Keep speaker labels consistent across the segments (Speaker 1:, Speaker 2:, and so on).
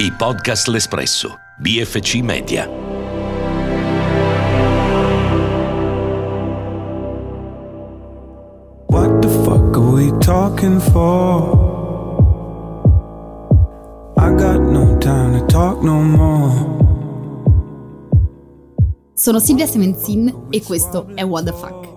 Speaker 1: I podcast L'Espresso, BFC Media.
Speaker 2: What the fuck are we talking for? I got no time to talk no more.
Speaker 3: Sono Silvia Semenzin e questo è What the Fuck,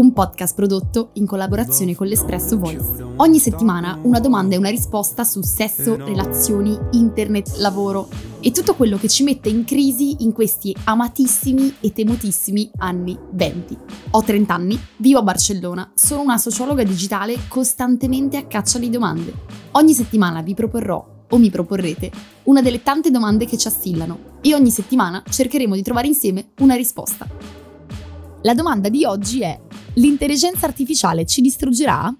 Speaker 3: un podcast prodotto in collaborazione con l'Espresso Voice. Ogni settimana una domanda e una risposta su sesso, relazioni, internet, lavoro e tutto quello che ci mette in crisi in questi amatissimi e temutissimi anni 20. Ho 30 anni, vivo a Barcellona, sono una sociologa digitale costantemente a caccia di domande. Ogni settimana vi proporrò o mi proporrete una delle tante domande che ci assillano e ogni settimana cercheremo di trovare insieme una risposta. La domanda di oggi è: l'intelligenza artificiale ci distruggerà?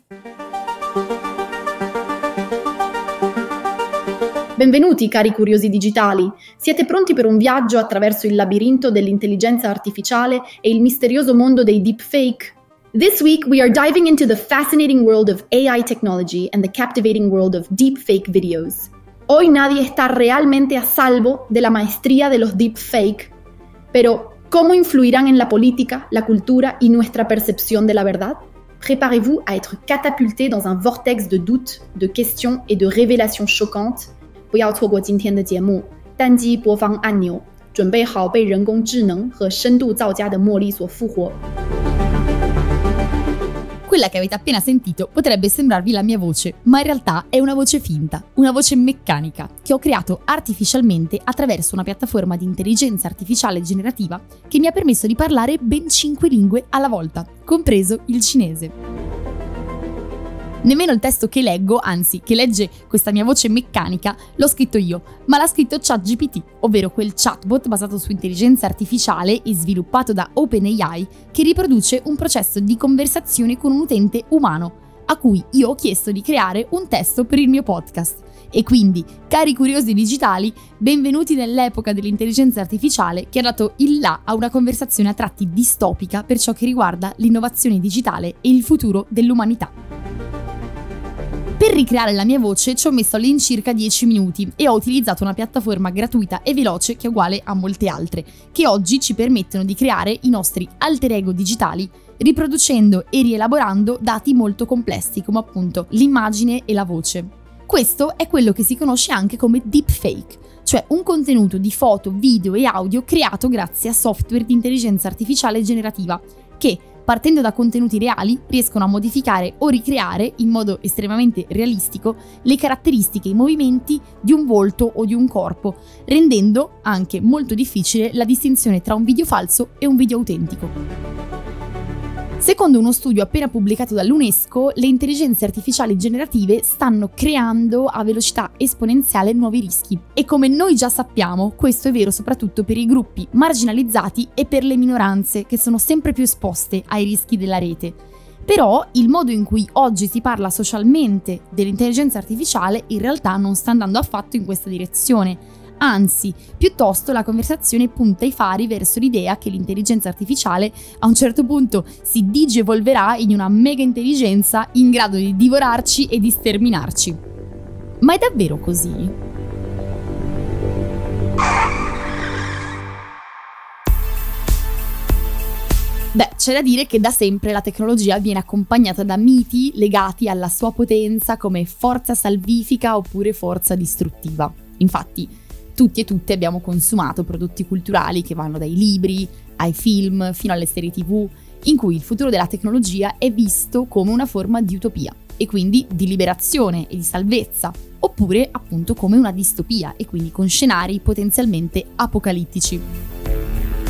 Speaker 3: Benvenuti cari curiosi digitali, siete pronti per un viaggio attraverso il labirinto dell'intelligenza artificiale e il misterioso mondo dei deepfake? This week we are diving into the fascinating world of AI technology and the captivating world of deepfake videos. Hoy nadie está realmente a salvo de la maestría de los deepfake, pero ¿cómo influirán en la política, la cultura y nuestra percepción de la verdad? Préparez-vous à être catapulté dans un vortex de doutes, de questions et de révélations choquantes. 不要错过今天的节目，单击播放按钮，准备好被人工智能和深度造假的茉莉所复活。 Quella che avete appena sentito potrebbe sembrarvi la mia voce, ma in realtà è una voce finta, una voce meccanica, che ho creato artificialmente attraverso una piattaforma di intelligenza artificiale generativa che mi ha permesso di parlare ben 5 lingue alla volta, compreso il cinese. Nemmeno il testo che leggo, anzi che legge questa mia voce meccanica, l'ho scritto io, ma l'ha scritto ChatGPT, ovvero quel chatbot basato su intelligenza artificiale e sviluppato da OpenAI che riproduce un processo di conversazione con un utente umano, a cui io ho chiesto di creare un testo per il mio podcast. E quindi, cari curiosi digitali, benvenuti nell'epoca dell'intelligenza artificiale che ha dato il là a una conversazione a tratti distopica per ciò che riguarda l'innovazione digitale e il futuro dell'umanità. Per ricreare la mia voce ci ho messo all'incirca 10 minuti e ho utilizzato una piattaforma gratuita e veloce che è uguale a molte altre, che oggi ci permettono di creare i nostri alter ego digitali riproducendo e rielaborando dati molto complessi come appunto l'immagine e la voce. Questo è quello che si conosce anche come deepfake, cioè un contenuto di foto, video e audio creato grazie a software di intelligenza artificiale generativa che partendo da contenuti reali, riescono a modificare o ricreare in modo estremamente realistico le caratteristiche e i movimenti di un volto o di un corpo, rendendo anche molto difficile la distinzione tra un video falso e un video autentico. Secondo uno studio appena pubblicato dall'UNESCO, le intelligenze artificiali generative stanno creando a velocità esponenziale nuovi rischi. E come noi già sappiamo, questo è vero soprattutto per i gruppi marginalizzati e per le minoranze, che sono sempre più esposte ai rischi della rete. Però il modo in cui oggi si parla socialmente dell'intelligenza artificiale in realtà non sta andando affatto in questa direzione anzi, piuttosto la conversazione punta i fari verso l'idea che l'intelligenza artificiale a un certo punto si digievolverà in una mega intelligenza in grado di divorarci e di sterminarci. Ma è davvero così? Beh, c'è da dire che da sempre la tecnologia viene accompagnata da miti legati alla sua potenza come forza salvifica oppure forza distruttiva. Infatti, tutti e tutte abbiamo consumato prodotti culturali che vanno dai libri ai film fino alle serie tv, in cui il futuro della tecnologia è visto come una forma di utopia e quindi di liberazione e di salvezza, oppure appunto come una distopia e quindi con scenari potenzialmente apocalittici.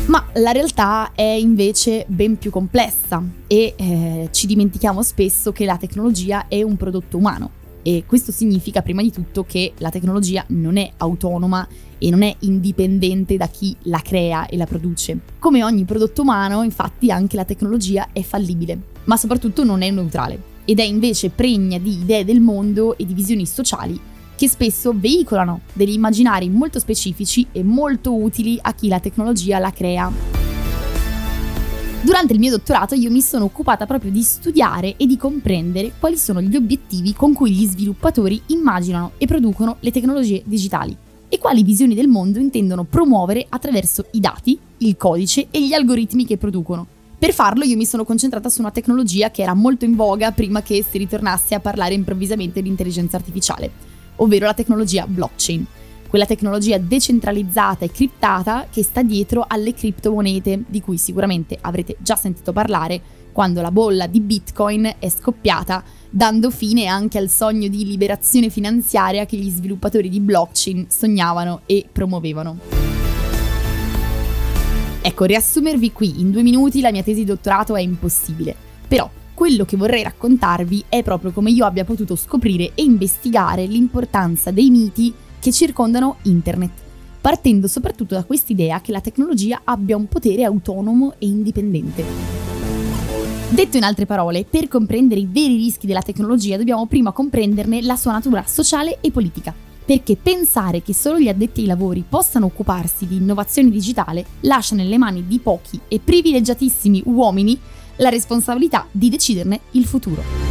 Speaker 3: Ma la realtà è invece ben più complessa e eh, ci dimentichiamo spesso che la tecnologia è un prodotto umano e questo significa prima di tutto che la tecnologia non è autonoma e non è indipendente da chi la crea e la produce. Come ogni prodotto umano, infatti, anche la tecnologia è fallibile, ma soprattutto non è neutrale ed è invece pregna di idee del mondo e di visioni sociali che spesso veicolano degli immaginari molto specifici e molto utili a chi la tecnologia la crea. Durante il mio dottorato io mi sono occupata proprio di studiare e di comprendere quali sono gli obiettivi con cui gli sviluppatori immaginano e producono le tecnologie digitali. e quali visioni del mondo intendono promuovere attraverso i dati, il codice e gli algoritmi che producono. Per farlo io mi sono concentrata su una tecnologia che era molto in voga prima che si ritornasse a parlare improvvisamente di intelligenza artificiale, ovvero la tecnologia blockchain, quella tecnologia decentralizzata e criptata che sta dietro alle criptomonete, di cui sicuramente avrete già sentito parlare quando la bolla di Bitcoin è scoppiata, dando fine anche al sogno di liberazione finanziaria che gli sviluppatori di blockchain sognavano e promuovevano. Ecco, riassumervi qui in due minuti la mia tesi di dottorato è impossibile, però quello che vorrei raccontarvi è proprio come io abbia potuto scoprire e investigare l'importanza dei miti che circondano Internet, partendo soprattutto da quest'idea che la tecnologia abbia un potere autonomo e indipendente. Detto in altre parole, per comprendere i veri rischi della tecnologia dobbiamo prima comprenderne la sua natura sociale e politica perché pensare che solo gli addetti ai lavori possano occuparsi di innovazione digitale lascia nelle mani di pochi e privilegiatissimi uomini la responsabilità di deciderne il futuro.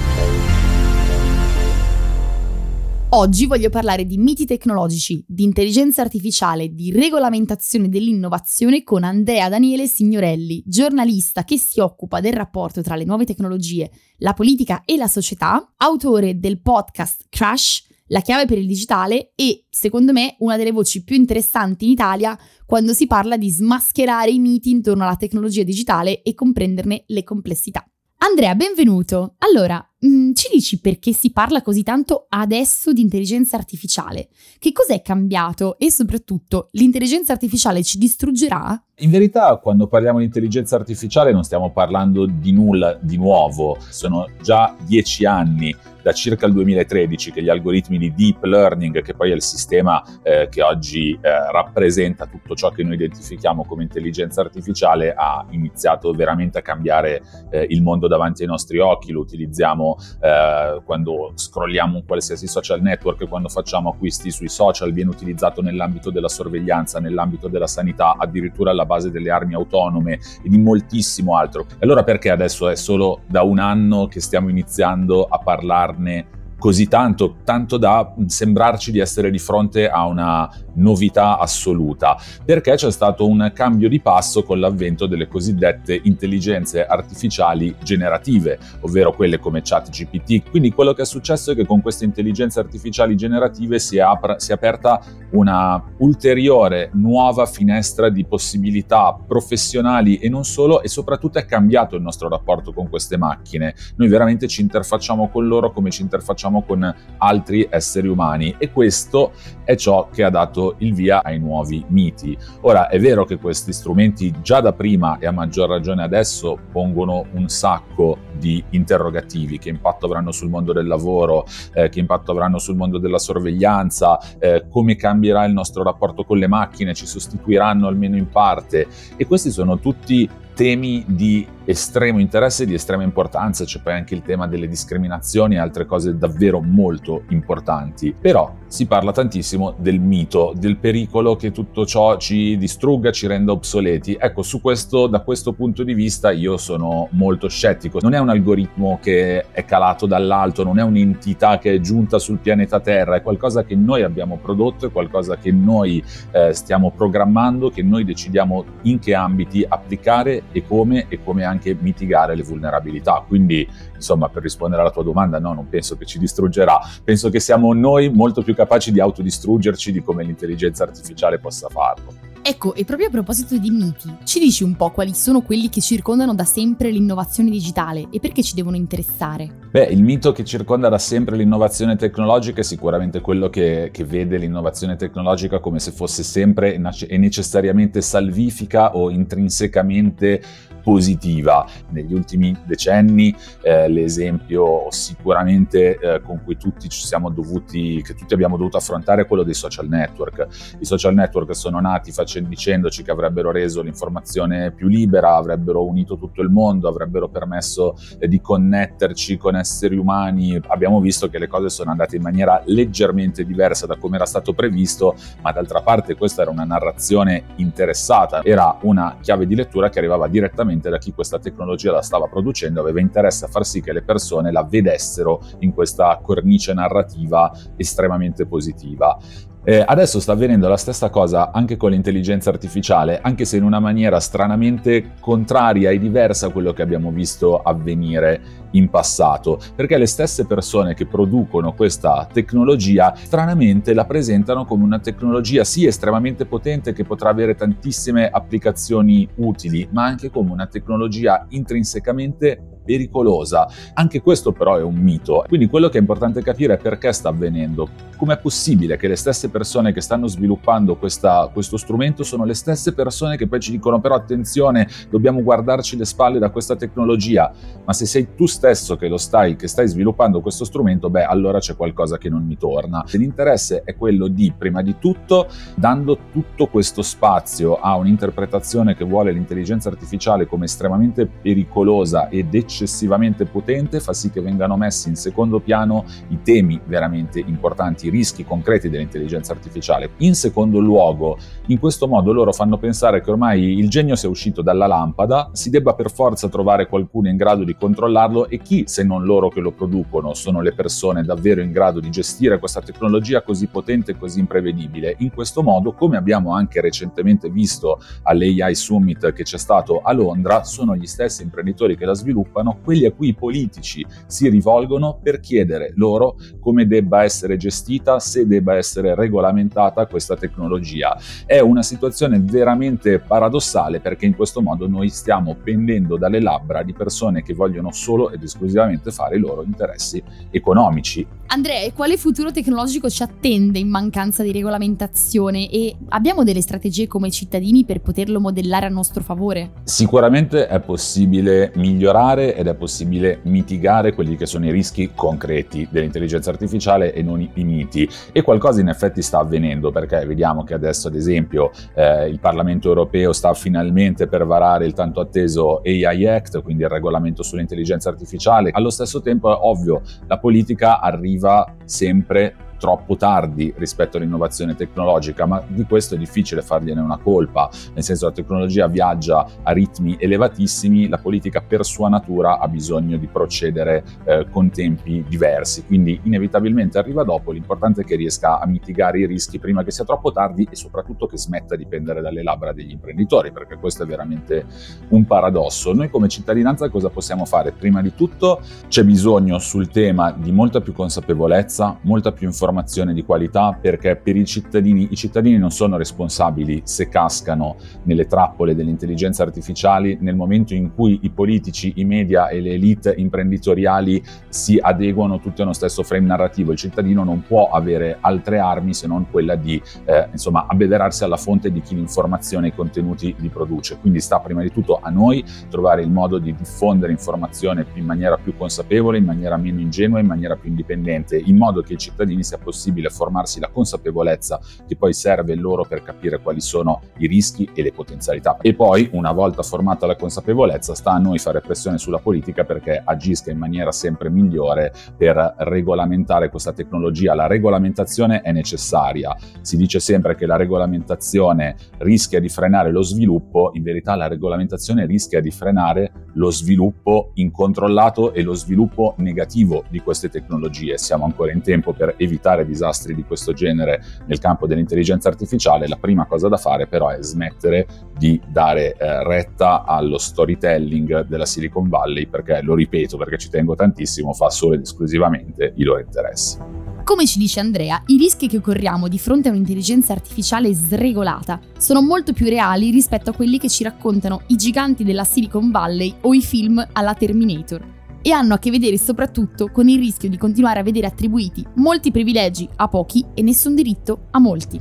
Speaker 3: Oggi voglio parlare di miti tecnologici, di intelligenza artificiale, di regolamentazione dell'innovazione con Andrea Daniele Signorelli, giornalista che si occupa del rapporto tra le nuove tecnologie, la politica e la società, autore del podcast Crash, la chiave per il digitale e, secondo me, una delle voci più interessanti in Italia quando si parla di smascherare i miti intorno alla tecnologia digitale e comprenderne le complessità. Andrea, benvenuto. Allora, mh, mm, ci dici perché si parla così tanto adesso di intelligenza artificiale? Che cos'è cambiato e soprattutto l'intelligenza artificiale ci distruggerà?
Speaker 4: In verità, quando parliamo di intelligenza artificiale non stiamo parlando di nulla di nuovo, sono già dieci anni da circa il 2013 che gli algoritmi di deep learning, che poi è il sistema eh, che oggi eh, rappresenta tutto ciò che noi identifichiamo come intelligenza artificiale, ha iniziato veramente a cambiare eh, il mondo davanti ai nostri occhi. Lo utilizziamo eh, quando scrolliamo un qualsiasi social network, quando facciamo acquisti sui social, viene utilizzato nell'ambito della sorveglianza, nell'ambito della sanità, addirittura alla base delle armi autonome e di moltissimo altro. E allora perché adesso è solo da un anno che stiamo iniziando a parlarne così tanto, tanto da sembrarci di essere di fronte a una novità assoluta, perché c'è stato un cambio di passo con l'avvento delle cosiddette intelligenze artificiali generative, ovvero quelle come ChatGPT. Quindi quello che è successo è che con queste intelligenze artificiali generative si è, apra, si è aperta una ulteriore nuova finestra di possibilità professionali e non solo, e soprattutto è cambiato il nostro rapporto con queste macchine. Noi veramente ci interfacciamo con loro come ci interfacciamo facciamo con altri esseri umani e questo è ciò che ha dato il via ai nuovi miti. Ora è vero che questi strumenti già da prima e a maggior ragione adesso pongono un sacco di interrogativi, che impatto avranno sul mondo del lavoro, eh, che impatto avranno sul mondo della sorveglianza, eh, come cambierà il nostro rapporto con le macchine, ci sostituiranno almeno in parte e questi sono tutti temi di estremo interesse e di estrema importanza, c'è poi anche il tema delle discriminazioni e altre cose davvero molto importanti. Però si parla tantissimo del mito, del pericolo che tutto ciò ci distrugga, ci renda obsoleti. Ecco, su questo, da questo punto di vista io sono molto scettico. Non è un algoritmo che è calato dall'alto, non è un'entità che è giunta sul pianeta Terra, è qualcosa che noi abbiamo prodotto, è qualcosa che noi eh, stiamo programmando, che noi decidiamo in che ambiti applicare e come e come anche mitigare le vulnerabilità. Quindi, insomma, per rispondere alla tua domanda, no, non penso che ci distruggerà, penso che siamo noi molto più capaci di autodistruggerci di come l'intelligenza artificiale possa farlo.
Speaker 3: Ecco, e proprio a proposito di miti, ci dici un po' quali sono quelli che circondano da sempre l'innovazione digitale e perché ci devono interessare?
Speaker 4: Beh, il mito che circonda da sempre l'innovazione tecnologica è sicuramente quello che, che vede l'innovazione tecnologica come se fosse sempre e necessariamente salvifica o intrinsecamente positiva. Negli ultimi decenni eh, l'esempio sicuramente eh, con cui tutti ci siamo dovuti, che tutti abbiamo dovuto affrontare è quello dei social network. I social network sono nati facendo, dicendoci che avrebbero reso l'informazione più libera, avrebbero unito tutto il mondo, avrebbero permesso eh, di connetterci con esseri umani. Abbiamo visto che le cose sono andate in maniera leggermente diversa da come era stato previsto, ma d'altra parte questa era una narrazione interessata, era una chiave di lettura che arrivava direttamente da chi questa tecnologia la stava producendo, aveva interesse a far sì che le persone la vedessero in questa cornice narrativa estremamente positiva. Eh, adesso sta avvenendo la stessa cosa anche con l'intelligenza artificiale, anche se in una maniera stranamente contraria e diversa a quello che abbiamo visto avvenire in passato, perché le stesse persone che producono questa tecnologia stranamente la presentano come una tecnologia sì estremamente potente che potrà avere tantissime applicazioni utili, ma anche come una tecnologia intrinsecamente pericolosa. Anche questo però è un mito. Quindi quello che è importante capire è perché sta avvenendo. Com'è possibile che le stesse persone che stanno sviluppando questa, questo strumento sono le stesse persone che poi ci dicono però attenzione, dobbiamo guardarci le spalle da questa tecnologia, ma se sei tu stesso che lo stai, che stai sviluppando questo strumento, beh allora c'è qualcosa che non mi torna. L'interesse è quello di, prima di tutto, dando tutto questo spazio a un'interpretazione che vuole l'intelligenza artificiale come estremamente pericolosa ed eccessivamente potente fa sì che vengano messi in secondo piano i temi veramente importanti, i rischi concreti dell'intelligenza artificiale. In secondo luogo, in questo modo loro fanno pensare che ormai il genio sia uscito dalla lampada, si debba per forza trovare qualcuno in grado di controllarlo e chi, se non loro che lo producono, sono le persone davvero in grado di gestire questa tecnologia così potente e così imprevedibile. In questo modo, come abbiamo anche recentemente visto all'AI Summit che c'è stato a Londra, sono gli stessi imprenditori che la sviluppano quelli a cui i politici si rivolgono per chiedere loro come debba essere gestita, se debba essere regolamentata questa tecnologia. È una situazione veramente paradossale perché in questo modo noi stiamo pendendo dalle labbra di persone che vogliono solo ed esclusivamente fare i loro interessi economici.
Speaker 3: Andrea, quale futuro tecnologico ci attende in mancanza di regolamentazione e abbiamo delle strategie come cittadini per poterlo modellare a nostro favore?
Speaker 4: Sicuramente è possibile migliorare ed è possibile mitigare quelli che sono i rischi concreti dell'intelligenza artificiale e non i miti. E qualcosa in effetti sta avvenendo perché vediamo che adesso ad esempio eh, il Parlamento europeo sta finalmente per varare il tanto atteso AI Act, quindi il regolamento sull'intelligenza artificiale. Allo stesso tempo è ovvio, la politica arriva sempre troppo tardi rispetto all'innovazione tecnologica, ma di questo è difficile fargliene una colpa, nel senso la tecnologia viaggia a ritmi elevatissimi, la politica per sua natura ha bisogno di procedere eh, con tempi diversi, quindi inevitabilmente arriva dopo, l'importante è che riesca a mitigare i rischi prima che sia troppo tardi e soprattutto che smetta di pendere dalle labbra degli imprenditori, perché questo è veramente un paradosso. Noi come cittadinanza cosa possiamo fare? Prima di tutto c'è bisogno sul tema di molta più consapevolezza, molta più informazione, informazione di qualità perché per i cittadini, i cittadini non sono responsabili se cascano nelle trappole delle intelligenze artificiali nel momento in cui i politici, i media e le elite imprenditoriali si adeguano tutti a uno stesso frame narrativo. Il cittadino non può avere altre armi se non quella di eh, insomma abbederarsi alla fonte di chi l'informazione e i contenuti li produce. Quindi sta prima di tutto a noi trovare il modo di diffondere informazione in maniera più consapevole, in maniera meno ingenua, in maniera più indipendente, in modo che i cittadini sia possibile formarsi la consapevolezza che poi serve loro per capire quali sono i rischi e le potenzialità. E poi, una volta formata la consapevolezza, sta a noi fare pressione sulla politica perché agisca in maniera sempre migliore per regolamentare questa tecnologia. La regolamentazione è necessaria. Si dice sempre che la regolamentazione rischia di frenare lo sviluppo, in verità la regolamentazione rischia di frenare lo sviluppo incontrollato e lo sviluppo negativo di queste tecnologie. Siamo ancora in tempo per evitare evitare disastri di questo genere nel campo dell'intelligenza artificiale, la prima cosa da fare però è smettere di dare eh, retta allo storytelling della Silicon Valley perché, lo ripeto perché ci tengo tantissimo, fa solo ed esclusivamente i loro interessi.
Speaker 3: Come ci dice Andrea, i rischi che corriamo di fronte a un'intelligenza artificiale sregolata sono molto più reali rispetto a quelli che ci raccontano i giganti della Silicon Valley o i film alla Terminator e hanno a che vedere soprattutto con il rischio di continuare a vedere attribuiti molti privilegi a pochi e nessun diritto a molti.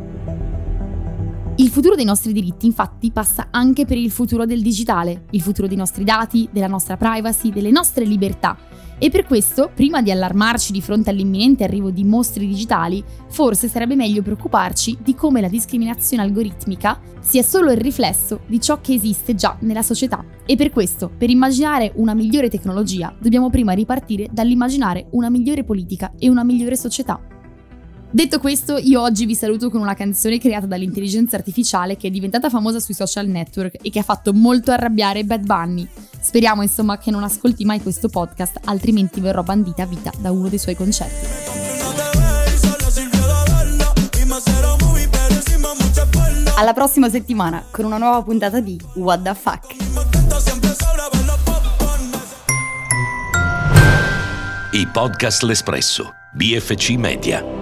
Speaker 3: Il futuro dei nostri diritti infatti passa anche per il futuro del digitale, il futuro dei nostri dati, della nostra privacy, delle nostre libertà e per questo, prima di allarmarci di fronte all'imminente arrivo di mostri digitali, forse sarebbe meglio preoccuparci di come la discriminazione algoritmica sia solo il riflesso di ciò che esiste già nella società. E per questo, per immaginare una migliore tecnologia, dobbiamo prima ripartire dall'immaginare una migliore politica e una migliore società. Detto questo, io oggi vi saluto con una canzone creata dall'intelligenza artificiale che è diventata famosa sui social network e che ha fatto molto arrabbiare Bad Bunny. Speriamo insomma che non ascolti mai questo podcast, altrimenti verrò bandita a vita da uno dei suoi concerti. Alla prossima settimana con una nuova puntata di What the Fuck.
Speaker 1: I podcast L'Espresso, BFC Media.